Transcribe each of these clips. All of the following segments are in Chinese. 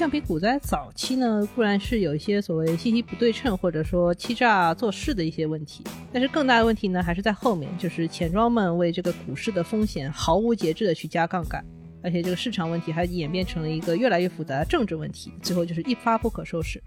橡皮股灾早期呢，固然是有一些所谓信息不对称或者说欺诈做事的一些问题，但是更大的问题呢，还是在后面，就是钱庄们为这个股市的风险毫无节制的去加杠杆，而且这个市场问题还演变成了一个越来越复杂的政治问题，最后就是一发不可收拾。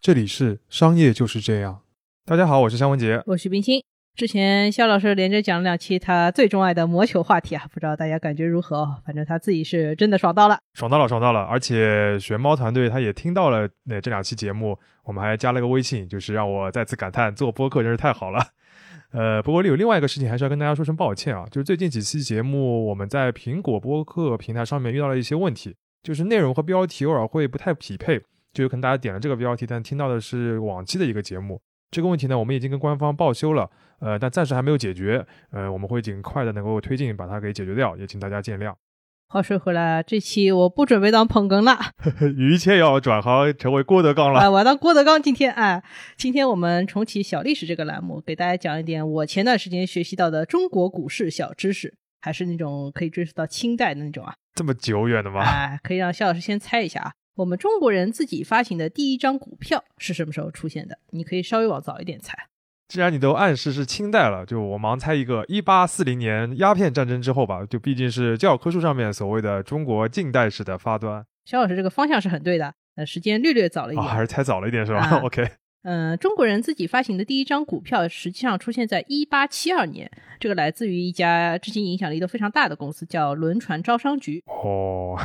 这里是商业就是这样。大家好，我是肖文杰。我是冰心。之前肖老师连着讲了两期他最钟爱的魔球话题啊，不知道大家感觉如何？反正他自己是真的爽到了，爽到了，爽到了！而且玄猫团队他也听到了那这两期节目，我们还加了个微信，就是让我再次感叹做播客真是太好了。呃，不过有另外一个事情还是要跟大家说声抱歉啊，就是最近几期节目我们在苹果播客平台上面遇到了一些问题，就是内容和标题偶尔会不太匹配，就有可能大家点了这个标题，但听到的是往期的一个节目。这个问题呢，我们已经跟官方报修了，呃，但暂时还没有解决，呃，我们会尽快的能够推进把它给解决掉，也请大家见谅。话说回来，这期我不准备当捧哏了，于谦要转行成为郭德纲了。啊，我要当郭德纲。今天，哎，今天我们重启小历史这个栏目，给大家讲一点我前段时间学习到的中国股市小知识，还是那种可以追溯到清代的那种啊。这么久远的吗？哎，可以让肖老师先猜一下啊。我们中国人自己发行的第一张股票是什么时候出现的？你可以稍微往早一点猜。既然你都暗示是清代了，就我盲猜一个，一八四零年鸦片战争之后吧。就毕竟是教科书上面所谓的中国近代史的发端。肖老师这个方向是很对的，呃，时间略略早了一点，还是猜早了一点是吧？OK。嗯，中国人自己发行的第一张股票，实际上出现在一八七二年。这个来自于一家至今影响力都非常大的公司，叫轮船招商局。哦，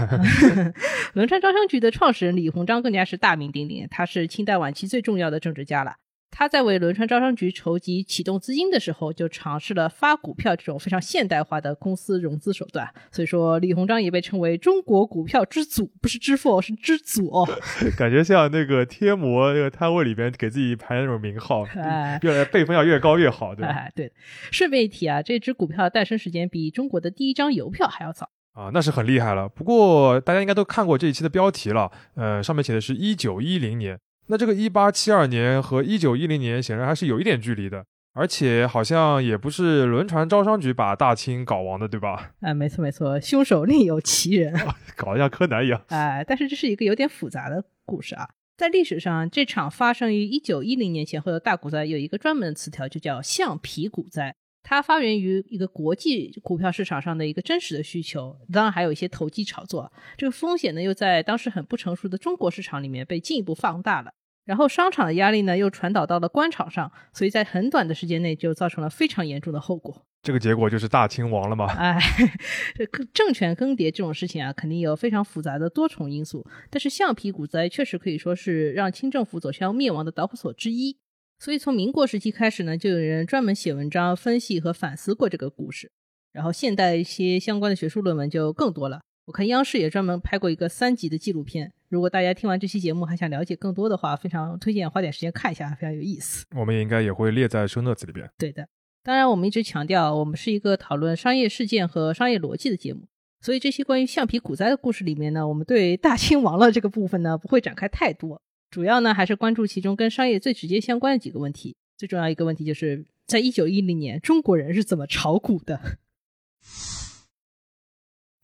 轮船招商局的创始人李鸿章更加是大名鼎鼎，他是清代晚期最重要的政治家了。他在为轮船招商局筹集启动资金的时候，就尝试了发股票这种非常现代化的公司融资手段。所以说，李鸿章也被称为中国股票之祖，不是之父，是之祖哦。感觉像那个贴膜那个摊位里边给自己排那种名号，越来辈分要越高越好，对吧？对。顺便一提啊，这只股票诞生时间比中国的第一张邮票还要早啊，那是很厉害了。不过大家应该都看过这一期的标题了，呃，上面写的是一九一零年。那这个一八七二年和一九一零年显然还是有一点距离的，而且好像也不是轮船招商局把大清搞亡的，对吧？哎，没错没错，凶手另有其人，搞得像柯南一样。哎，但是这是一个有点复杂的故事啊。在历史上，这场发生于一九一零年前后的大股灾有一个专门的词条，就叫橡皮股灾。它发源于一个国际股票市场上的一个真实的需求，当然还有一些投机炒作。这个风险呢，又在当时很不成熟的中国市场里面被进一步放大了。然后商场的压力呢，又传导到了官场上，所以在很短的时间内就造成了非常严重的后果。这个结果就是大清亡了吗？哎，这政权更迭这种事情啊，肯定有非常复杂的多重因素。但是橡皮股灾确实可以说是让清政府走向灭亡的导火索之一。所以从民国时期开始呢，就有人专门写文章分析和反思过这个故事。然后现代一些相关的学术论文就更多了。我看央视也专门拍过一个三集的纪录片。如果大家听完这期节目还想了解更多的话，非常推荐花点时间看一下，非常有意思。我们也应该也会列在 show notes 里边。对的，当然我们一直强调，我们是一个讨论商业事件和商业逻辑的节目，所以这些关于橡皮股灾的故事里面呢，我们对大清亡了这个部分呢不会展开太多，主要呢还是关注其中跟商业最直接相关的几个问题。最重要一个问题就是在一九一零年，中国人是怎么炒股的。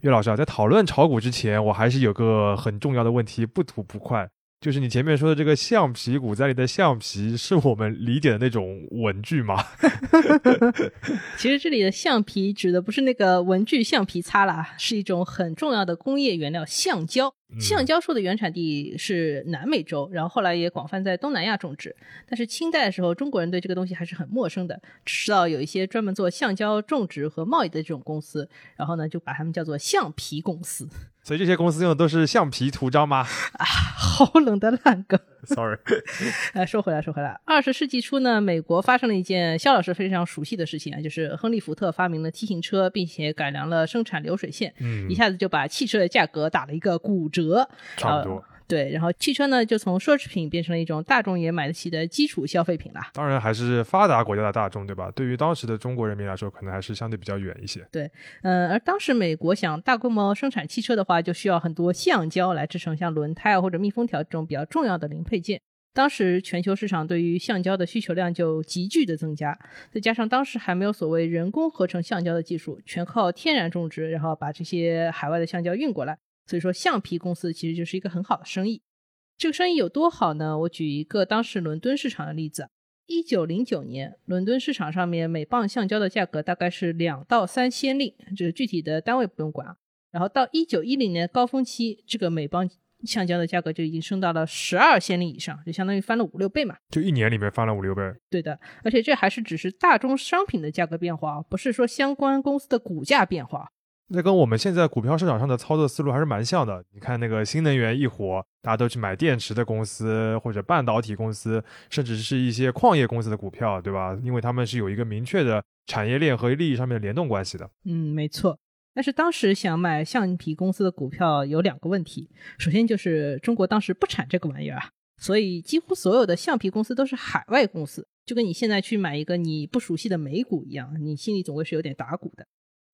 岳老师啊，在讨论炒股之前，我还是有个很重要的问题不吐不快，就是你前面说的这个橡皮股灾里的橡皮，是我们理解的那种文具吗？其实这里的橡皮指的不是那个文具橡皮擦啦，是一种很重要的工业原料橡胶。橡胶树的原产地是南美洲，然后后来也广泛在东南亚种植。但是清代的时候，中国人对这个东西还是很陌生的，只知道有一些专门做橡胶种植和贸易的这种公司，然后呢就把他们叫做橡皮公司。所以这些公司用的都是橡皮图章吗？啊，好冷的烂梗。Sorry。哎，说回来，说回来，二十世纪初呢，美国发生了一件肖老师非常熟悉的事情啊，就是亨利·福特发明了 T 型车，并且改良了生产流水线，嗯，一下子就把汽车的价格打了一个骨折。差不多。对，然后汽车呢，就从奢侈品变成了一种大众也买得起的基础消费品了。当然还是发达国家的大众，对吧？对于当时的中国人民来说，可能还是相对比较远一些。对，嗯，而当时美国想大规模生产汽车的话，就需要很多橡胶来制成像轮胎啊或者密封条这种比较重要的零配件。当时全球市场对于橡胶的需求量就急剧的增加，再加上当时还没有所谓人工合成橡胶的技术，全靠天然种植，然后把这些海外的橡胶运过来，所以说橡皮公司其实就是一个很好的生意。这个生意有多好呢？我举一个当时伦敦市场的例子：一九零九年，伦敦市场上面每磅橡胶的价格大概是两到三先令，这个具体的单位不用管啊。然后到一九一零年高峰期，这个每磅橡胶的价格就已经升到了十二先令以上，就相当于翻了五六倍嘛。就一年里面翻了五六倍。对的，而且这还是只是大宗商品的价格变化，不是说相关公司的股价变化。那跟我们现在股票市场上的操作思路还是蛮像的。你看那个新能源一火，大家都去买电池的公司或者半导体公司，甚至是一些矿业公司的股票，对吧？因为他们是有一个明确的产业链和利益上面的联动关系的。嗯，没错。但是当时想买橡皮公司的股票有两个问题，首先就是中国当时不产这个玩意儿啊，所以几乎所有的橡皮公司都是海外公司，就跟你现在去买一个你不熟悉的美股一样，你心里总归是有点打鼓的。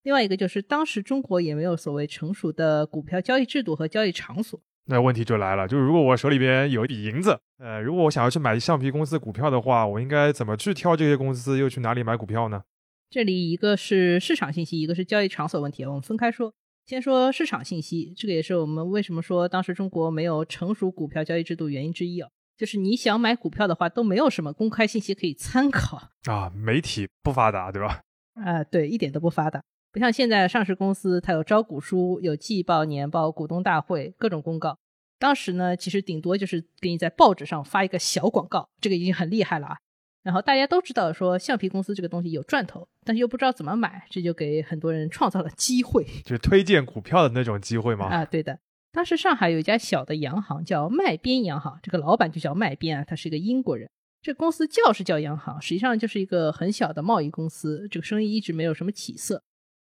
另外一个就是当时中国也没有所谓成熟的股票交易制度和交易场所。那问题就来了，就是如果我手里边有一笔银子，呃，如果我想要去买橡皮公司股票的话，我应该怎么去挑这些公司，又去哪里买股票呢？这里一个是市场信息，一个是交易场所问题，我们分开说。先说市场信息，这个也是我们为什么说当时中国没有成熟股票交易制度原因之一啊，就是你想买股票的话，都没有什么公开信息可以参考啊，媒体不发达，对吧？啊，对，一点都不发达，不像现在上市公司，它有招股书、有季报、年报、股东大会各种公告。当时呢，其实顶多就是给你在报纸上发一个小广告，这个已经很厉害了啊。然后大家都知道说橡皮公司这个东西有赚头，但是又不知道怎么买，这就给很多人创造了机会，就是推荐股票的那种机会吗？啊，对的。当时上海有一家小的洋行叫麦边洋行，这个老板就叫麦边啊，他是一个英国人。这公司叫是叫洋行，实际上就是一个很小的贸易公司，这个生意一直没有什么起色。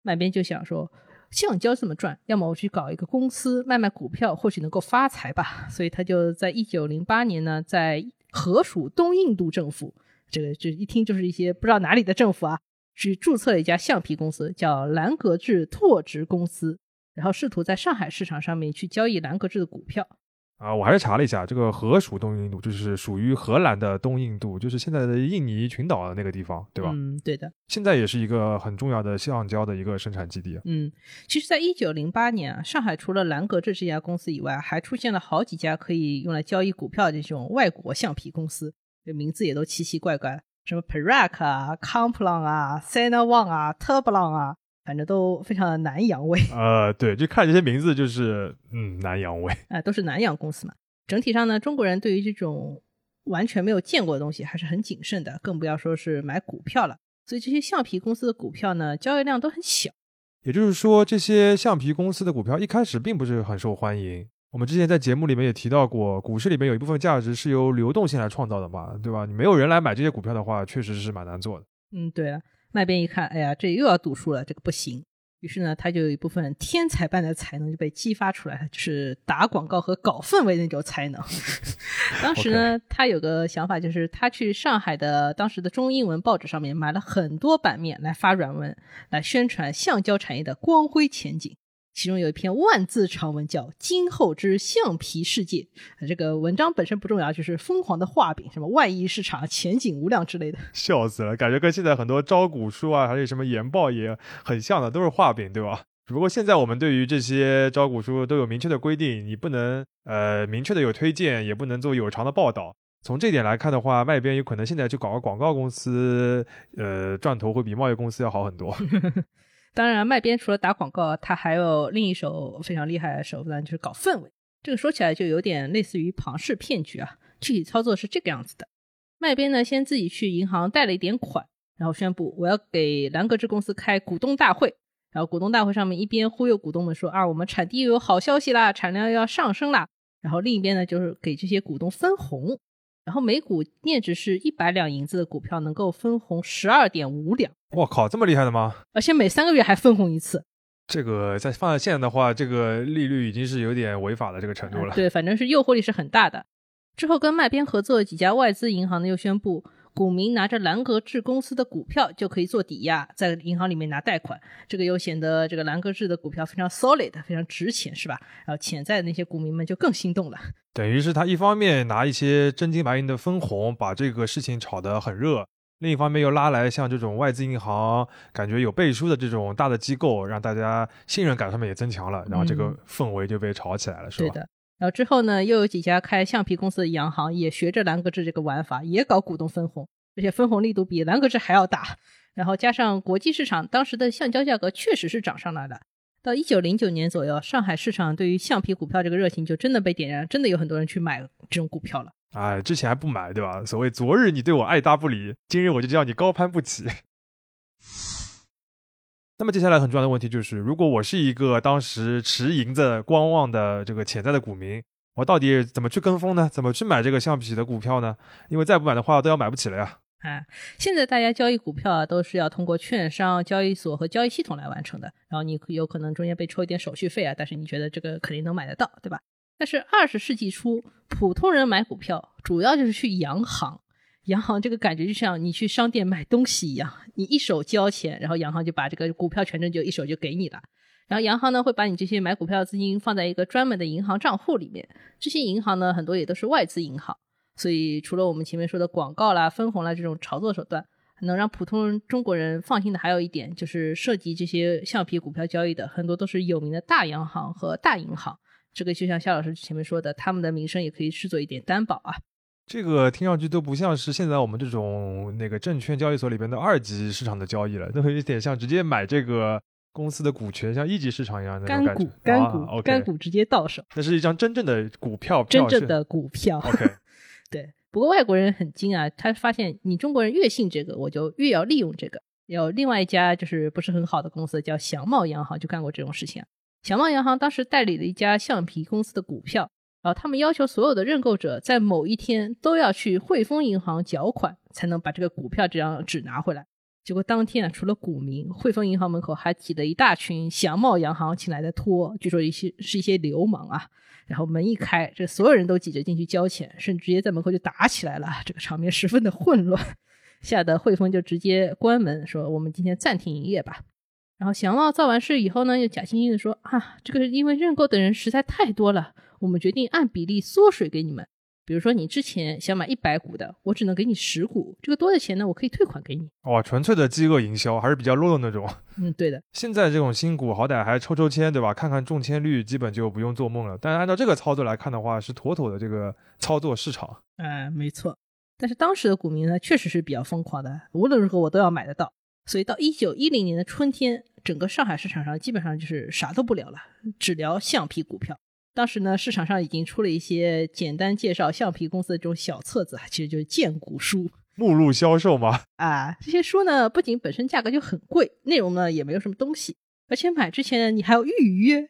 那边就想说，橡胶这么赚，要么我去搞一个公司卖卖股票，或许能够发财吧。所以他就在一九零八年呢，在河属东印度政府。这个就一听就是一些不知道哪里的政府啊，去注册了一家橡皮公司，叫兰格智拓殖公司，然后试图在上海市场上面去交易兰格智的股票。啊，我还是查了一下，这个河属东印度就是属于荷兰的东印度，就是现在的印尼群岛的那个地方，对吧？嗯，对的。现在也是一个很重要的橡胶的一个生产基地。嗯，其实，在一九零八年啊，上海除了兰格志这家公司以外，还出现了好几家可以用来交易股票的这种外国橡皮公司。这名字也都奇奇怪怪，什么 Perak 啊、Complon 啊、Sena One 啊、Turblon 啊，反正都非常的南洋味。呃，对，就看这些名字就是嗯南洋味。啊，都是南洋公司嘛。整体上呢，中国人对于这种完全没有见过的东西还是很谨慎的，更不要说是买股票了。所以这些橡皮公司的股票呢，交易量都很小。也就是说，这些橡皮公司的股票一开始并不是很受欢迎。我们之前在节目里面也提到过，股市里面有一部分价值是由流动性来创造的嘛，对吧？你没有人来买这些股票的话，确实是蛮难做的。嗯，对了，麦边一看，哎呀，这又要赌输了，这个不行。于是呢，他就有一部分天才般的才能就被激发出来了，就是打广告和搞氛围那种才能。当时呢，他有个想法，就是他去上海的当时的中英文报纸上面买了很多版面来发软文，来宣传橡胶产业的光辉前景。其中有一篇万字长文叫《今后之橡皮世界》，这个文章本身不重要，就是疯狂的画饼，什么万亿市场前景无量之类的，笑死了，感觉跟现在很多招股书啊，还有什么研报也很像的，都是画饼，对吧？只不过现在我们对于这些招股书都有明确的规定，你不能呃明确的有推荐，也不能做有偿的报道。从这点来看的话，外边有可能现在去搞个广告公司，呃，赚头会比贸易公司要好很多。当然，麦边除了打广告，他还有另一手非常厉害的手段，就是搞氛围。这个说起来就有点类似于庞氏骗局啊。具体操作是这个样子的：麦边呢，先自己去银行贷了一点款，然后宣布我要给兰格智公司开股东大会。然后股东大会上面一边忽悠股东们说啊，我们产地又有好消息啦，产量要上升啦。然后另一边呢，就是给这些股东分红。然后每股面值是一百两银子的股票能够分红十二点五两。我靠，这么厉害的吗？而且每三个月还分红一次。这个在放在现在的话，这个利率已经是有点违法的这个程度了。对，反正是诱惑力是很大的。之后跟麦边合作的几家外资银行呢，又宣布股民拿着兰格智公司的股票就可以做抵押，在银行里面拿贷款，这个又显得这个兰格智的股票非常 solid，非常值钱，是吧？然后潜在的那些股民们就更心动了。等于是他一方面拿一些真金白银的分红，把这个事情炒得很热。另一方面又拉来像这种外资银行，感觉有背书的这种大的机构，让大家信任感上面也增强了，然后这个氛围就被炒起来了，是吧？对的。然后之后呢，又有几家开橡皮公司的洋行也学着兰格智这个玩法，也搞股东分红，而且分红力度比兰格智还要大。然后加上国际市场当时的橡胶价格确实是涨上来了，到一九零九年左右，上海市场对于橡皮股票这个热情就真的被点燃，真的有很多人去买这种股票了。哎，之前还不买，对吧？所谓昨日你对我爱答不理，今日我就叫你高攀不起。那么接下来很重要的问题就是，如果我是一个当时持银子观望的这个潜在的股民，我到底怎么去跟风呢？怎么去买这个橡皮的股票呢？因为再不买的话，都要买不起了呀。啊，现在大家交易股票啊，都是要通过券商、交易所和交易系统来完成的，然后你有可能中间被抽一点手续费啊，但是你觉得这个肯定能买得到，对吧？但是二十世纪初，普通人买股票主要就是去洋行。洋行这个感觉就像你去商店买东西一样，你一手交钱，然后洋行就把这个股票权证就一手就给你了。然后洋行呢会把你这些买股票的资金放在一个专门的银行账户里面。这些银行呢很多也都是外资银行，所以除了我们前面说的广告啦、分红啦这种炒作手段，能让普通中国人放心的还有一点就是涉及这些橡皮股票交易的很多都是有名的大洋行和大银行。这个就像夏老师前面说的，他们的名声也可以视作一点担保啊。这个听上去都不像是现在我们这种那个证券交易所里边的二级市场的交易了，都有点像直接买这个公司的股权，像一级市场一样的干股，干股，干股直接到手。那是一张真正的股票，真正的股票。OK，对。不过外国人很精啊，他发现你中国人越信这个，我就越要利用这个。有另外一家就是不是很好的公司叫祥茂洋行，就干过这种事情。祥茂洋行当时代理了一家橡皮公司的股票，然后他们要求所有的认购者在某一天都要去汇丰银行缴款，才能把这个股票这张纸拿回来。结果当天啊，除了股民，汇丰银行门口还挤了一大群祥茂洋行请来的托，据说一些是一些流氓啊。然后门一开，这所有人都挤着进去交钱，甚至直接在门口就打起来了，这个场面十分的混乱，吓得汇丰就直接关门，说我们今天暂停营业吧。然后祥茂造完事以后呢，又假惺惺的说啊，这个是因为认购的人实在太多了，我们决定按比例缩水给你们。比如说你之前想买一百股的，我只能给你十股，这个多的钱呢，我可以退款给你。哇，纯粹的饥饿营销，还是比较 low 的那种。嗯，对的。现在这种新股好歹还抽抽签，对吧？看看中签率，基本就不用做梦了。但是按照这个操作来看的话，是妥妥的这个操作市场。哎，没错。但是当时的股民呢，确实是比较疯狂的，无论如何我都要买得到。所以到一九一零年的春天，整个上海市场上基本上就是啥都不聊了，只聊橡皮股票。当时呢，市场上已经出了一些简单介绍橡皮公司的这种小册子，其实就是荐股书，目录销售吗？啊，这些书呢，不仅本身价格就很贵，内容呢也没有什么东西，而且买之前你还要预约。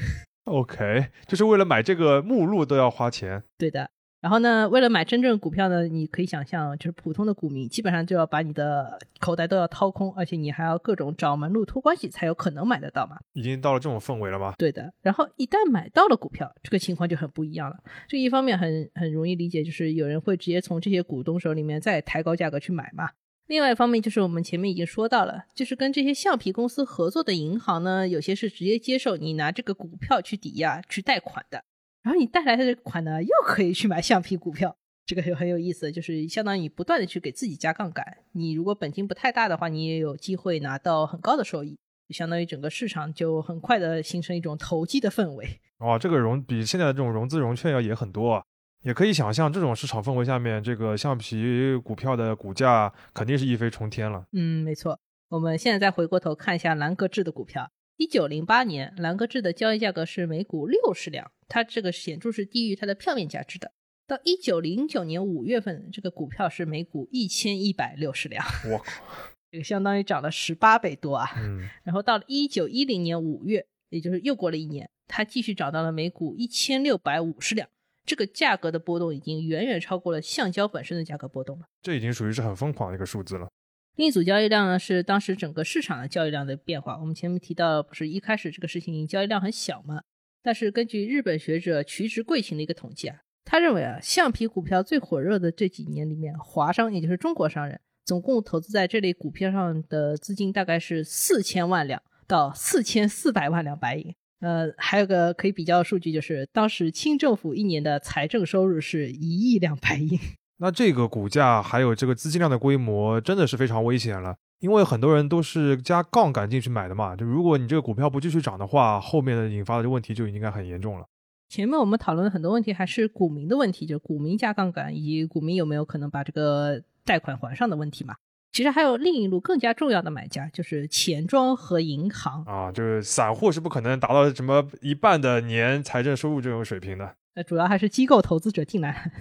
OK，就是为了买这个目录都要花钱。对的。然后呢，为了买真正股票呢，你可以想象，就是普通的股民基本上就要把你的口袋都要掏空，而且你还要各种找门路托关系才有可能买得到嘛。已经到了这种氛围了吗？对的。然后一旦买到了股票，这个情况就很不一样了。这一方面很很容易理解，就是有人会直接从这些股东手里面再抬高价格去买嘛。另外一方面就是我们前面已经说到了，就是跟这些橡皮公司合作的银行呢，有些是直接接受你拿这个股票去抵押去贷款的。然后你带来的这个款呢，又可以去买橡皮股票，这个就很有意思，就是相当于不断的去给自己加杠杆。你如果本金不太大的话，你也有机会拿到很高的收益，就相当于整个市场就很快的形成一种投机的氛围。哇，这个融比现在的这种融资融券要也很多啊，也可以想象这种市场氛围下面，这个橡皮股票的股价肯定是一飞冲天了。嗯，没错。我们现在再回过头看一下兰格智的股票。一九零八年，兰格智的交易价格是每股六十两，它这个显著是低于它的票面价值的。到一九零九年五月份，这个股票是每股一千一百六十两，我靠，这个相当于涨了十八倍多啊！嗯，然后到了一九一零年五月，也就是又过了一年，它继续涨到了每股一千六百五十两，这个价格的波动已经远远超过了橡胶本身的价格波动了。这已经属于是很疯狂的一个数字了。另一组交易量呢，是当时整个市场的交易量的变化。我们前面提到，不是一开始这个事情交易量很小吗？但是根据日本学者渠直贵晴的一个统计啊，他认为啊，橡皮股票最火热的这几年里面，华商也就是中国商人，总共投资在这类股票上的资金大概是四千万两到四千四百万两白银。呃，还有个可以比较的数据，就是当时清政府一年的财政收入是一亿两白银。那这个股价还有这个资金量的规模，真的是非常危险了。因为很多人都是加杠杆进去买的嘛，就如果你这个股票不继续涨的话，后面的引发的这问题就应该很严重了。前面我们讨论的很多问题还是股民的问题，就是股民加杠杆以及股民有没有可能把这个贷款还上的问题嘛。其实还有另一路更加重要的买家，就是钱庄和银行啊，就是散户是不可能达到什么一半的年财政收入这种水平的。那主要还是机构投资者进来，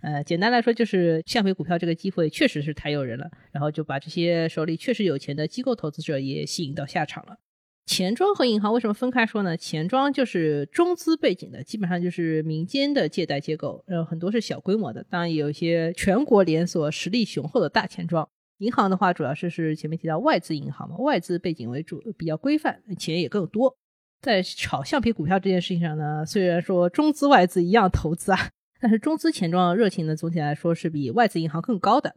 呃，简单来说就是橡皮股票这个机会确实是太诱人了，然后就把这些手里确实有钱的机构投资者也吸引到下场了。钱庄和银行为什么分开说呢？钱庄就是中资背景的，基本上就是民间的借贷机构，然后很多是小规模的，当然有一些全国连锁、实力雄厚的大钱庄。银行的话，主要是是前面提到外资银行嘛，外资背景为主，比较规范，钱也更多。在炒橡皮股票这件事情上呢，虽然说中资外资一样投资啊，但是中资钱庄的热情呢，总体来说是比外资银行更高的。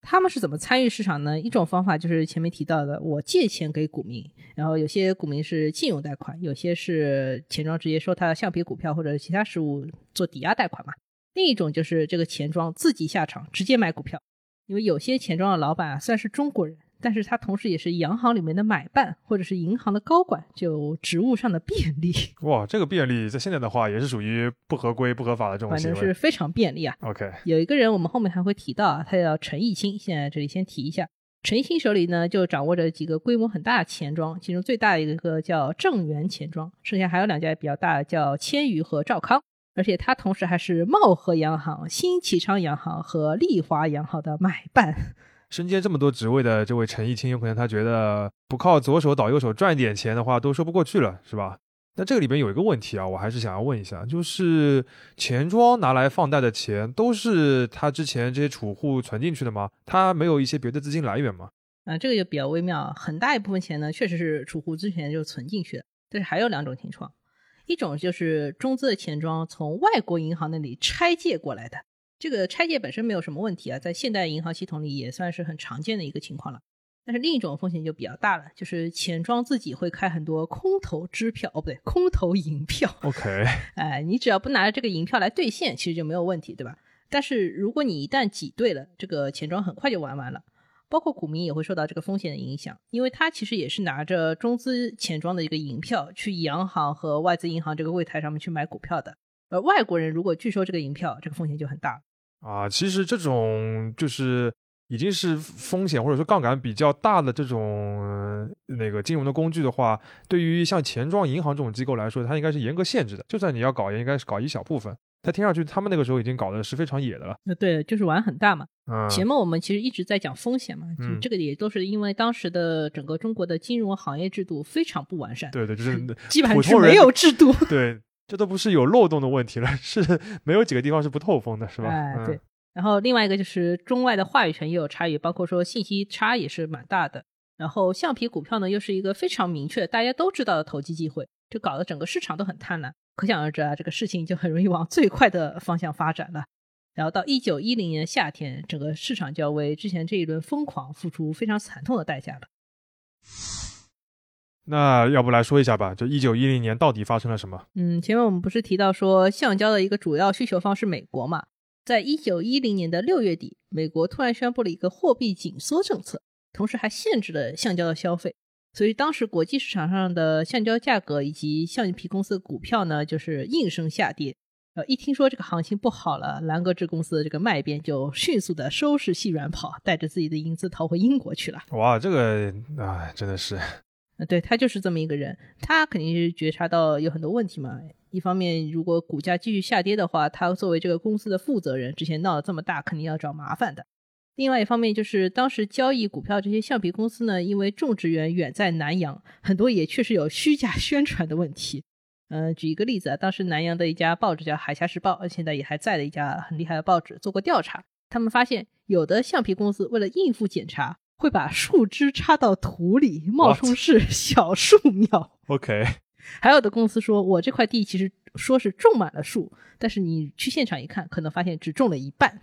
他们是怎么参与市场呢？一种方法就是前面提到的，我借钱给股民，然后有些股民是信用贷款，有些是钱庄直接收他的橡皮股票或者其他实物做抵押贷款嘛。另一种就是这个钱庄自己下场直接买股票，因为有些钱庄的老板啊算是中国人。但是他同时也是洋行里面的买办，或者是银行的高管，就职务上的便利。哇，这个便利在现在的话也是属于不合规、不合法的这种反正是非常便利啊。OK，有一个人我们后面还会提到啊，他叫陈毅清，现在这里先提一下。陈毅清手里呢就掌握着几个规模很大的钱庄，其中最大的一个叫正源钱庄，剩下还有两家比较大的叫千余和兆康，而且他同时还是茂和洋行、新启昌洋行和利华洋行的买办。身兼这么多职位的这位陈毅清，有可能他觉得不靠左手倒右手赚一点钱的话，都说不过去了，是吧？那这个里边有一个问题啊，我还是想要问一下，就是钱庄拿来放贷的钱，都是他之前这些储户存进去的吗？他没有一些别的资金来源吗？啊，这个就比较微妙，很大一部分钱呢，确实是储户之前就存进去的，但是还有两种情况，一种就是中资的钱庄从外国银行那里拆借过来的。这个拆借本身没有什么问题啊，在现代银行系统里也算是很常见的一个情况了。但是另一种风险就比较大了，就是钱庄自己会开很多空头支票，哦不对，空头银票。OK，哎，你只要不拿着这个银票来兑现，其实就没有问题，对吧？但是如果你一旦挤兑了，这个钱庄很快就玩完了，包括股民也会受到这个风险的影响，因为他其实也是拿着中资钱庄的一个银票去洋行和外资银行这个柜台上面去买股票的，而外国人如果拒收这个银票，这个风险就很大。啊，其实这种就是已经是风险或者说杠杆比较大的这种那个金融的工具的话，对于像钱庄、银行这种机构来说，它应该是严格限制的。就算你要搞，也应该是搞一小部分。它听上去，他们那个时候已经搞的是非常野的了。那对，就是玩很大嘛。嗯，前面我们其实一直在讲风险嘛，就这个也都是因为当时的整个中国的金融行业制度非常不完善。对对，就是基本上是没有制度。对。这都不是有漏洞的问题了，是没有几个地方是不透风的，是吧？哎，对。然后另外一个就是中外的话语权也有差异，包括说信息差也是蛮大的。然后橡皮股票呢，又是一个非常明确、大家都知道的投机机会，就搞得整个市场都很贪婪。可想而知啊，这个事情就很容易往最快的方向发展了。然后到一九一零年夏天，整个市场就要为之前这一轮疯狂付出非常惨痛的代价了。那要不来说一下吧，就一九一零年到底发生了什么？嗯，前面我们不是提到说橡胶的一个主要需求方是美国嘛？在一九一零年的六月底，美国突然宣布了一个货币紧缩政策，同时还限制了橡胶的消费，所以当时国际市场上的橡胶价格以及橡皮公司的股票呢，就是应声下跌。呃，一听说这个行情不好了，兰格制公司的这个卖边就迅速的收拾细软跑，带着自己的银子逃回英国去了。哇，这个啊，真的是。呃，对他就是这么一个人，他肯定是觉察到有很多问题嘛。一方面，如果股价继续下跌的话，他作为这个公司的负责人，之前闹得这么大，肯定要找麻烦的。另外一方面，就是当时交易股票这些橡皮公司呢，因为种植园远在南阳，很多也确实有虚假宣传的问题。嗯，举一个例子啊，当时南阳的一家报纸叫《海峡时报》，现在也还在的一家很厉害的报纸，做过调查，他们发现有的橡皮公司为了应付检查。会把树枝插到土里，冒充是 小树苗。OK，还有的公司说，我这块地其实说是种满了树，但是你去现场一看，可能发现只种了一半。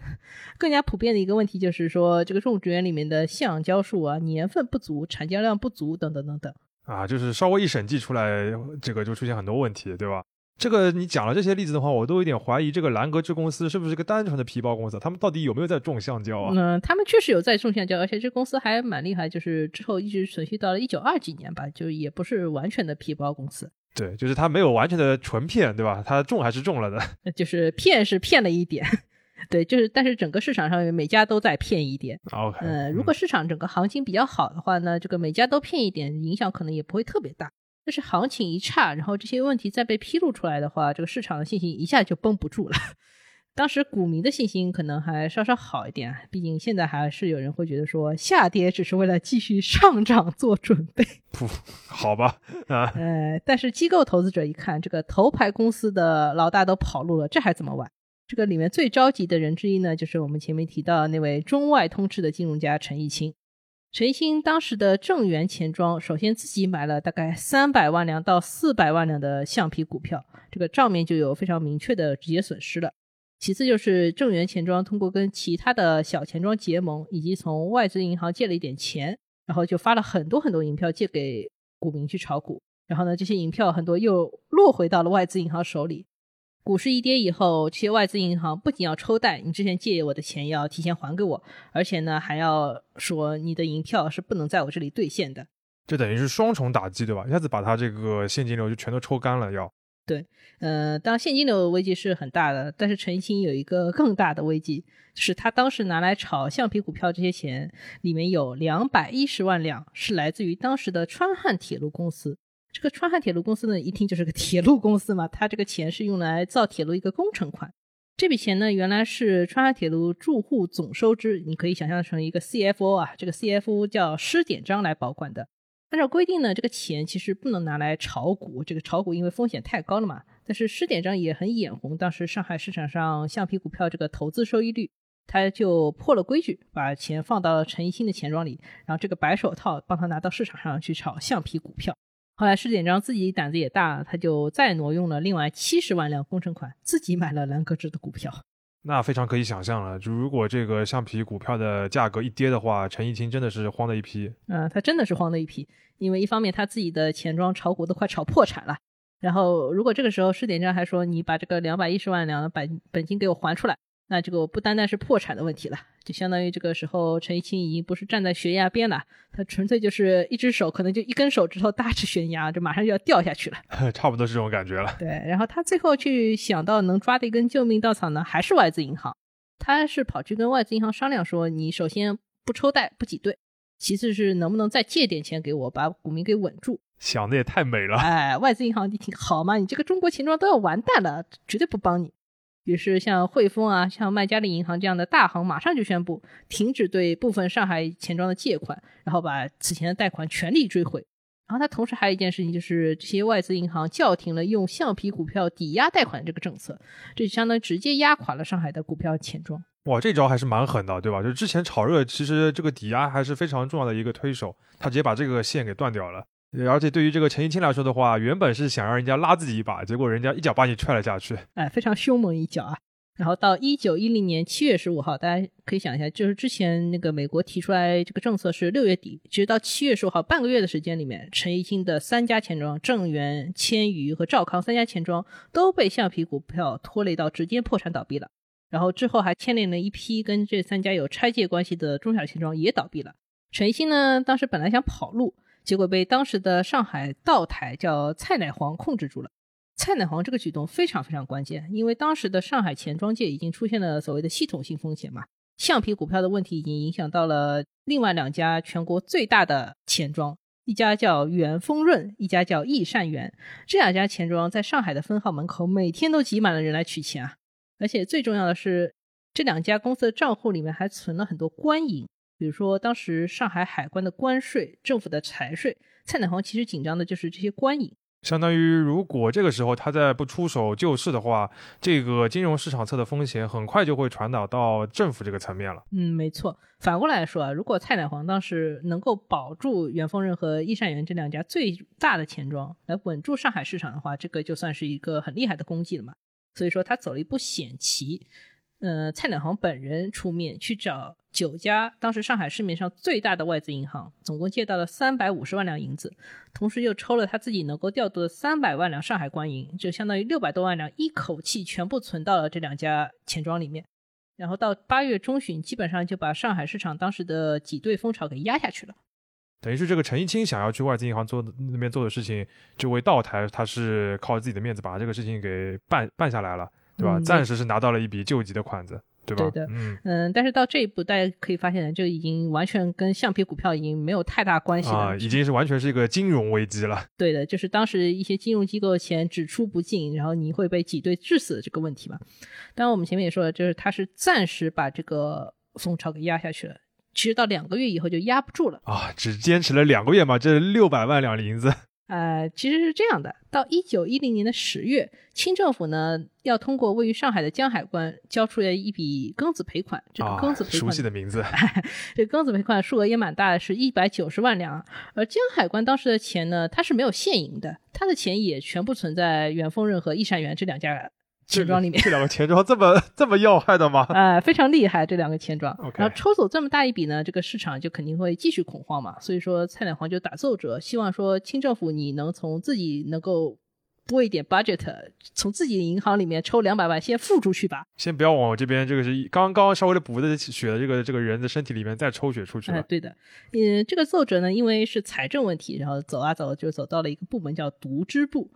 更加普遍的一个问题就是说，这个种植园里面的橡胶树啊，年份不足、产浆量不足等等等等。啊，就是稍微一审计出来，这个就出现很多问题，对吧？这个你讲了这些例子的话，我都有点怀疑这个兰格志公司是不是个单纯的皮包公司？他们到底有没有在种橡胶啊？嗯，他们确实有在种橡胶，而且这公司还蛮厉害，就是之后一直存续到了一九二几年吧，就也不是完全的皮包公司。对，就是他没有完全的纯骗，对吧？他种还是种了的，就是骗是骗了一点。对，就是但是整个市场上每家都在骗一点。OK，呃，如果市场整个行情比较好的话呢，这个每家都骗一点，影响可能也不会特别大。但是行情一差，然后这些问题再被披露出来的话，这个市场的信心一下就绷不住了。当时股民的信心可能还稍稍好一点，毕竟现在还是有人会觉得说下跌只是为了继续上涨做准备。不，好吧，啊，呃，但是机构投资者一看，这个头牌公司的老大都跑路了，这还怎么玩？这个里面最着急的人之一呢，就是我们前面提到那位中外通吃的金融家陈毅清。陈毅清当时的正源钱庄，首先自己买了大概三百万两到四百万两的橡皮股票，这个账面就有非常明确的直接损失了。其次就是正源钱庄通过跟其他的小钱庄结盟，以及从外资银行借了一点钱，然后就发了很多很多银票借给股民去炒股，然后呢，这些银票很多又落回到了外资银行手里。股市一跌以后，这些外资银行不仅要抽贷，你之前借我的钱要提前还给我，而且呢还要说你的银票是不能在我这里兑现的，这等于是双重打击，对吧？一下子把他这个现金流就全都抽干了，要对，呃，当现金流危机是很大的，但是陈星有一个更大的危机，是他当时拿来炒橡皮股票这些钱里面有两百一十万两是来自于当时的川汉铁路公司。这个川汉铁路公司呢，一听就是个铁路公司嘛，它这个钱是用来造铁路一个工程款。这笔钱呢，原来是川汉铁路住户总收支，你可以想象成一个 CFO 啊，这个 CFO 叫施典章来保管的。按照规定呢，这个钱其实不能拿来炒股，这个炒股因为风险太高了嘛。但是施典章也很眼红当时上海市场上橡皮股票这个投资收益率，他就破了规矩，把钱放到了陈一新的钱庄里，然后这个白手套帮他拿到市场上去炒橡皮股票。后来施典章自己胆子也大，他就再挪用了另外七十万辆工程款，自己买了兰格志的股票。那非常可以想象了，就如果这个橡皮股票的价格一跌的话，陈毅清真的是慌的一批。嗯，他真的是慌的一批，因为一方面他自己的钱庄炒股都快炒破产了，然后如果这个时候施典章还说你把这个两百一十万两的本本金给我还出来。那这个不单单是破产的问题了，就相当于这个时候陈一清已经不是站在悬崖边了，他纯粹就是一只手可能就一根手指头搭着悬崖，就马上就要掉下去了，差不多是这种感觉了。对，然后他最后去想到能抓的一根救命稻草呢，还是外资银行，他是跑去跟外资银行商量说，你首先不抽贷不挤兑，其次是能不能再借点钱给我，把股民给稳住。想的也太美了。哎，外资银行你听，好嘛，你这个中国钱庄都要完蛋了，绝对不帮你。于是，像汇丰啊，像麦加利银行这样的大行，马上就宣布停止对部分上海钱庄的借款，然后把此前的贷款全力追回。然后，他同时还有一件事情，就是这些外资银行叫停了用橡皮股票抵押贷款这个政策，这就相当于直接压垮了上海的股票钱庄。哇，这招还是蛮狠的，对吧？就之前炒热，其实这个抵押还是非常重要的一个推手，他直接把这个线给断掉了。而且对于这个陈一清来说的话，原本是想让人家拉自己一把，结果人家一脚把你踹了下去，哎，非常凶猛一脚啊！然后到一九一零年七月十五号，大家可以想一下，就是之前那个美国提出来这个政策是六月底，其实到七月十五号半个月的时间里面，陈一清的三家钱庄正源、千余和赵康三家钱庄都被橡皮股票拖累到直接破产倒闭了。然后之后还牵连了一批跟这三家有拆借关系的中小钱庄也倒闭了。陈一清呢，当时本来想跑路。结果被当时的上海道台叫蔡乃煌控制住了。蔡乃煌这个举动非常非常关键，因为当时的上海钱庄界已经出现了所谓的系统性风险嘛，橡皮股票的问题已经影响到了另外两家全国最大的钱庄，一家叫元丰润，一家叫易善元。这两家钱庄在上海的分号门口每天都挤满了人来取钱啊！而且最重要的是，这两家公司的账户里面还存了很多官银。比如说，当时上海海关的关税、政府的财税，蔡乃煌其实紧张的就是这些官银。相当于如果这个时候他再不出手救市的话，这个金融市场侧的风险很快就会传导到政府这个层面了。嗯，没错。反过来说啊，如果蔡乃煌当时能够保住元丰润和益善园这两家最大的钱庄，来稳住上海市场的话，这个就算是一个很厉害的功绩了嘛。所以说他走了一步险棋。呃，蔡乃煌本人出面去找九家当时上海市面上最大的外资银行，总共借到了三百五十万两银子，同时又抽了他自己能够调度的三百万两上海官银，就相当于六百多万两，一口气全部存到了这两家钱庄里面。然后到八月中旬，基本上就把上海市场当时的挤兑风潮给压下去了。等于是这个陈一清想要去外资银行做那边做的事情，这位道台他是靠自己的面子把这个事情给办办下来了。对吧？暂时是拿到了一笔救急的款子，对吧？对的，嗯嗯，但是到这一步，大家可以发现，就已经完全跟橡皮股票已经没有太大关系了，啊，已经是完全是一个金融危机了。对的，就是当时一些金融机构的钱只出不进，然后你会被挤兑致死的这个问题嘛。当然，我们前面也说了，就是他是暂时把这个风潮给压下去了，其实到两个月以后就压不住了啊，只坚持了两个月嘛，这六百万两银子。呃，其实是这样的，到一九一零年的十月，清政府呢要通过位于上海的江海关交出来一笔庚子赔款。这个庚子赔款，熟悉的名字。这庚子赔款数额也蛮大的，是一百九十万两。而江海关当时的钱呢，它是没有现银的，它的钱也全部存在远丰润和益善园这两家。钱庄里面，这两个钱庄这么这么要害的吗？啊，非常厉害，这两个钱庄。然后抽走这么大一笔呢，这个市场就肯定会继续恐慌嘛。所以说，蔡乃煌就打奏折，希望说清政府你能从自己能够拨一点 budget，从自己的银行里面抽两百万先付出去吧。先不要往我这边，这个是刚刚稍微的补的血的这个这个人的身体里面再抽血出去。哎，对的。嗯，这个奏折呢，因为是财政问题，然后走啊走，就走到了一个部门叫渎支部。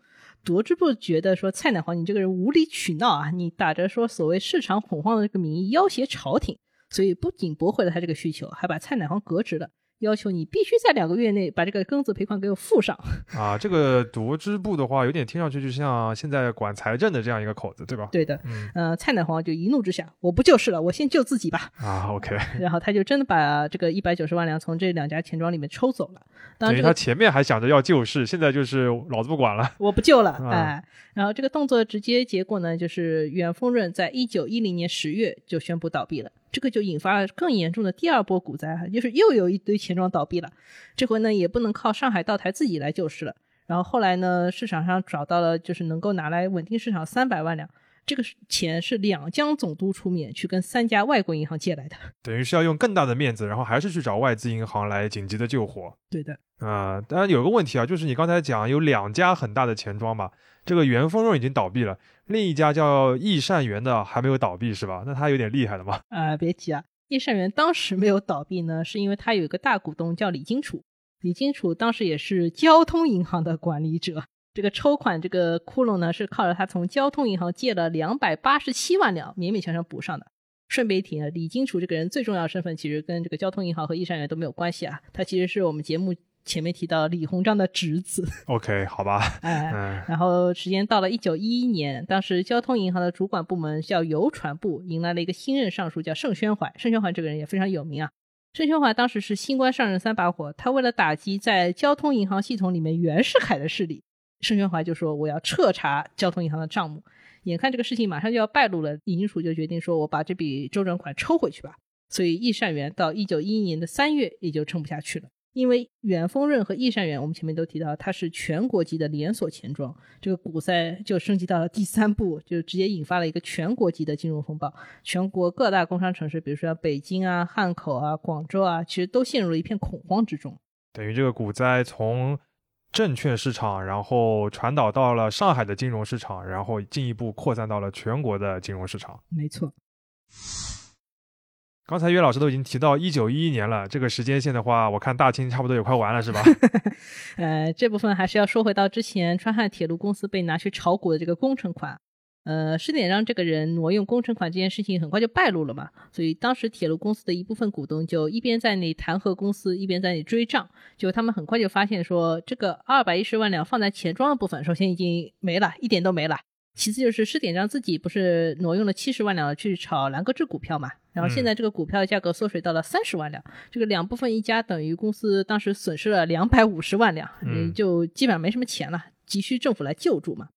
夺之部觉的说蔡乃煌你这个人无理取闹啊，你打着说所谓市场恐慌的这个名义要挟朝廷，所以不仅驳回了他这个需求，还把蔡乃煌革职了。要求你必须在两个月内把这个庚子赔款给我付上 啊！这个夺支部的话，有点听上去就像现在管财政的这样一个口子，对吧？对的，嗯，呃，蔡乃煌就一怒之下，我不救市了，我先救自己吧。啊，OK。然后他就真的把这个一百九十万两从这两家钱庄里面抽走了。等于他前面还想着要救市，现在就是老子不管了，我不救了，哎。然后这个动作直接结果呢，就是远丰润在一九一零年十月就宣布倒闭了。这个就引发了更严重的第二波股灾，就是又有一堆钱庄倒闭了。这回呢，也不能靠上海道台自己来救市了。然后后来呢，市场上找到了就是能够拿来稳定市场三百万两，这个钱是两江总督出面去跟三家外国银行借来的，等于是要用更大的面子，然后还是去找外资银行来紧急的救火。对的，啊，当然有个问题啊，就是你刚才讲有两家很大的钱庄嘛，这个元丰润已经倒闭了。另一家叫易善元的还没有倒闭是吧？那他有点厉害了嘛？啊，别提啊，易善元当时没有倒闭呢，是因为他有一个大股东叫李金楚，李金楚当时也是交通银行的管理者。这个抽款这个窟窿呢，是靠着他从交通银行借了两百八十七万两，勉勉强强补上的。顺便一提啊，李金楚这个人最重要的身份其实跟这个交通银行和易善元都没有关系啊，他其实是我们节目。前面提到李鸿章的侄子，OK，好吧，哎，然后时间到了一九一一年，当时交通银行的主管部门叫邮传部，迎来了一个新任尚书，叫盛宣怀。盛宣怀这个人也非常有名啊。盛宣怀当时是新官上任三把火，他为了打击在交通银行系统里面袁世凯的势力，盛宣怀就说我要彻查交通银行的账目。眼看这个事情马上就要败露了，李金楚就决定说，我把这笔周转款抽回去吧。所以易善元到一九一一年的三月也就撑不下去了。因为远丰润和益善园，我们前面都提到，它是全国级的连锁钱庄，这个股灾就升级到了第三步，就直接引发了一个全国级的金融风暴。全国各大工商城市，比如说北京啊、汉口啊、广州啊，其实都陷入了一片恐慌之中。等于这个股灾从证券市场，然后传导到了上海的金融市场，然后进一步扩散到了全国的金融市场。没错。刚才岳老师都已经提到一九一一年了，这个时间线的话，我看大清差不多也快完了，是吧？呃，这部分还是要说回到之前川汉铁路公司被拿去炒股的这个工程款。呃，施典让这个人挪用工程款这件事情很快就败露了嘛，所以当时铁路公司的一部分股东就一边在那里弹劾公司，一边在那里追账。就他们很快就发现说，这个二百一十万两放在钱庄的部分，首先已经没了，一点都没了。其次就是施典章自己不是挪用了七十万两去炒兰格志股票嘛，然后现在这个股票价格缩水到了三十万两，这个两部分一加，等于公司当时损失了两百五十万两，嗯，就基本上没什么钱了。急需政府来救助嘛。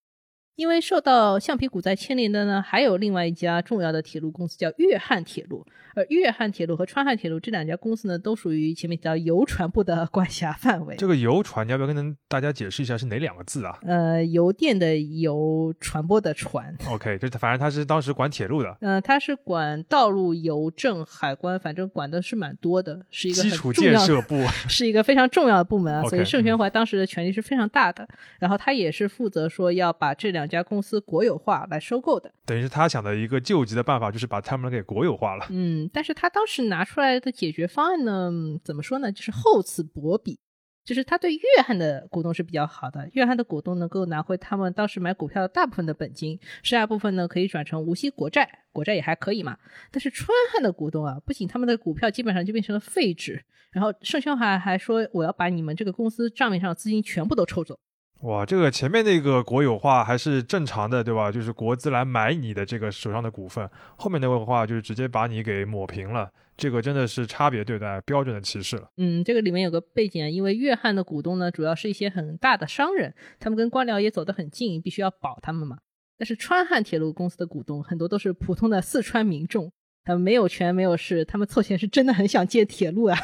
因为受到橡皮股灾牵连的呢，还有另外一家重要的铁路公司叫粤汉铁路，而粤汉铁路和川汉铁路这两家公司呢，都属于前面提到邮传部的管辖范围。这个邮传，你要不要跟大家解释一下是哪两个字啊？呃，邮电的邮，传播的传。OK，就是反正他是当时管铁路的呃，他是管道路、邮政、海关，反正管的是蛮多的，是一个基础建设部。是一个非常重要的部门啊所以盛宣怀当时的权力是非常大的。然后他也是负责说要把这两家公司国有化来收购的。等于是他想的一个救急的办法，就是把他们给国有化了。嗯，但是他当时拿出来的解决方案呢，嗯怎么说呢？就是厚此薄彼。就是他对约翰的股东是比较好的，约翰的股东能够拿回他们当时买股票的大部分的本金，剩下部分呢可以转成无息国债，国债也还可以嘛。但是川汉的股东啊，不仅他们的股票基本上就变成了废纸，然后盛宣怀还说我要把你们这个公司账面上的资金全部都抽走。哇，这个前面那个国有化还是正常的，对吧？就是国资来买你的这个手上的股份，后面那个话就是直接把你给抹平了，这个真的是差别对待，标准的歧视了。嗯，这个里面有个背景啊，因为粤汉的股东呢，主要是一些很大的商人，他们跟官僚也走得很近，必须要保他们嘛。但是川汉铁路公司的股东很多都是普通的四川民众，他们没有权没有势，他们凑钱是真的很想建铁路啊。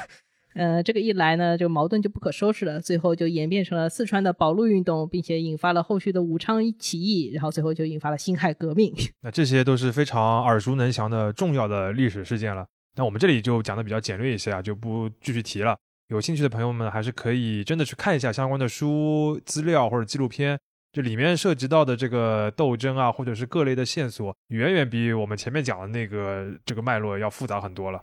呃，这个一来呢，就矛盾就不可收拾了，最后就演变成了四川的保路运动，并且引发了后续的武昌起义，然后最后就引发了辛亥革命。那这些都是非常耳熟能详的重要的历史事件了。那我们这里就讲的比较简略一些啊，就不继续提了。有兴趣的朋友们还是可以真的去看一下相关的书、资料或者纪录片，这里面涉及到的这个斗争啊，或者是各类的线索，远远比我们前面讲的那个这个脉络要复杂很多了。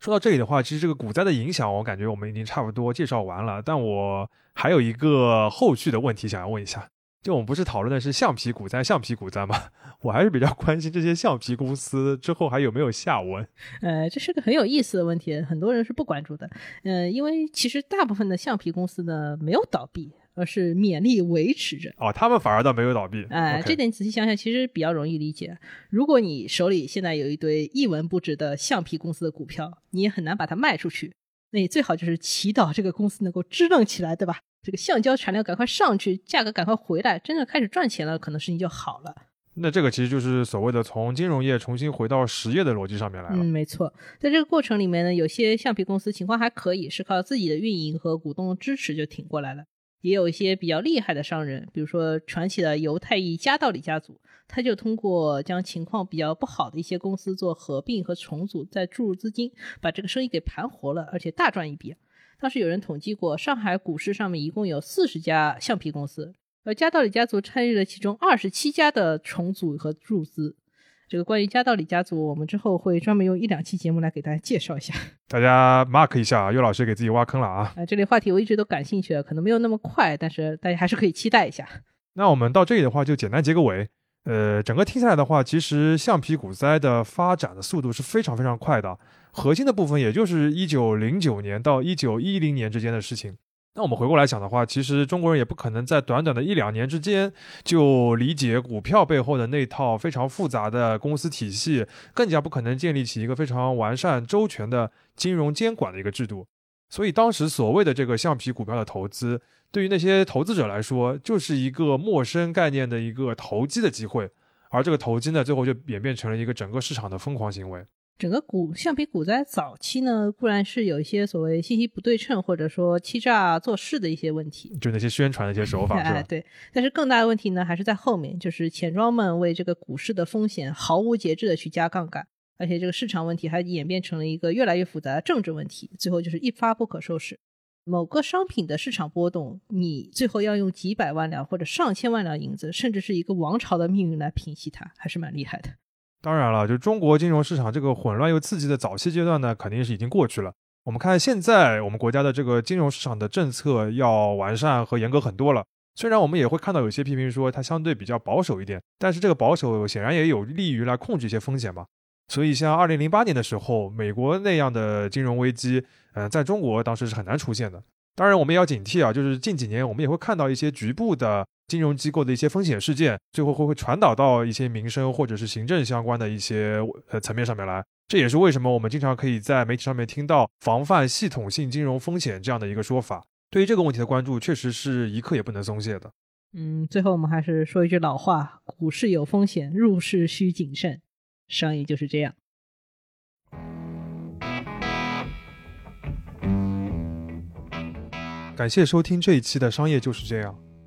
说到这里的话，其实这个股灾的影响，我感觉我们已经差不多介绍完了。但我还有一个后续的问题想要问一下，就我们不是讨论的是橡皮股灾、橡皮股灾吗？我还是比较关心这些橡皮公司之后还有没有下文。呃，这是个很有意思的问题，很多人是不关注的。呃，因为其实大部分的橡皮公司呢没有倒闭，而是勉力维持着。哦，他们反而倒没有倒闭。哎、这点仔细想想，其实比较容易理解。如果你手里现在有一堆一文不值的橡皮公司的股票，你也很难把它卖出去。那你最好就是祈祷这个公司能够支棱起来，对吧？这个橡胶产量赶快上去，价格赶快回来，真的开始赚钱了，可能事情就好了。那这个其实就是所谓的从金融业重新回到实业的逻辑上面来了。嗯，没错，在这个过程里面呢，有些橡皮公司情况还可以，是靠自己的运营和股东支持就挺过来了。也有一些比较厉害的商人，比如说传奇的犹太裔加道里家族，他就通过将情况比较不好的一些公司做合并和重组，再注入资金，把这个生意给盘活了，而且大赚一笔。当时有人统计过，上海股市上面一共有四十家橡皮公司，而加道里家族参与了其中二十七家的重组和注资。这个关于加道里家族，我们之后会专门用一两期节目来给大家介绍一下。大家 mark 一下，岳老师给自己挖坑了啊。啊，这类话题我一直都感兴趣，可能没有那么快，但是大家还是可以期待一下。那我们到这里的话，就简单结个尾。呃，整个听下来的话，其实橡皮股灾的发展的速度是非常非常快的，核心的部分也就是一九零九年到一九一零年之间的事情。那我们回过来想的话，其实中国人也不可能在短短的一两年之间就理解股票背后的那套非常复杂的公司体系，更加不可能建立起一个非常完善周全的金融监管的一个制度。所以当时所谓的这个橡皮股票的投资，对于那些投资者来说，就是一个陌生概念的一个投机的机会，而这个投机呢，最后就演变成了一个整个市场的疯狂行为。整个股橡皮股灾早期呢，固然是有一些所谓信息不对称或者说欺诈做事的一些问题，就那些宣传的一些手法，是哎，吧？对。但是更大的问题呢，还是在后面，就是钱庄们为这个股市的风险毫无节制的去加杠杆，而且这个市场问题还演变成了一个越来越复杂的政治问题，最后就是一发不可收拾。某个商品的市场波动，你最后要用几百万两或者上千万两银子，甚至是一个王朝的命运来平息它，还是蛮厉害的。当然了，就中国金融市场这个混乱又刺激的早期阶段呢，肯定是已经过去了。我们看现在我们国家的这个金融市场的政策要完善和严格很多了。虽然我们也会看到有些批评说它相对比较保守一点，但是这个保守显然也有利于来控制一些风险嘛。所以像二零零八年的时候，美国那样的金融危机，嗯、在中国当时是很难出现的。当然，我们也要警惕啊，就是近几年我们也会看到一些局部的金融机构的一些风险事件，最后会会传导到一些民生或者是行政相关的一些呃层面上面来。这也是为什么我们经常可以在媒体上面听到防范系统性金融风险这样的一个说法。对于这个问题的关注，确实是一刻也不能松懈的。嗯，最后我们还是说一句老话：股市有风险，入市需谨慎。商业就是这样。感谢收听这一期的《商业就是这样》。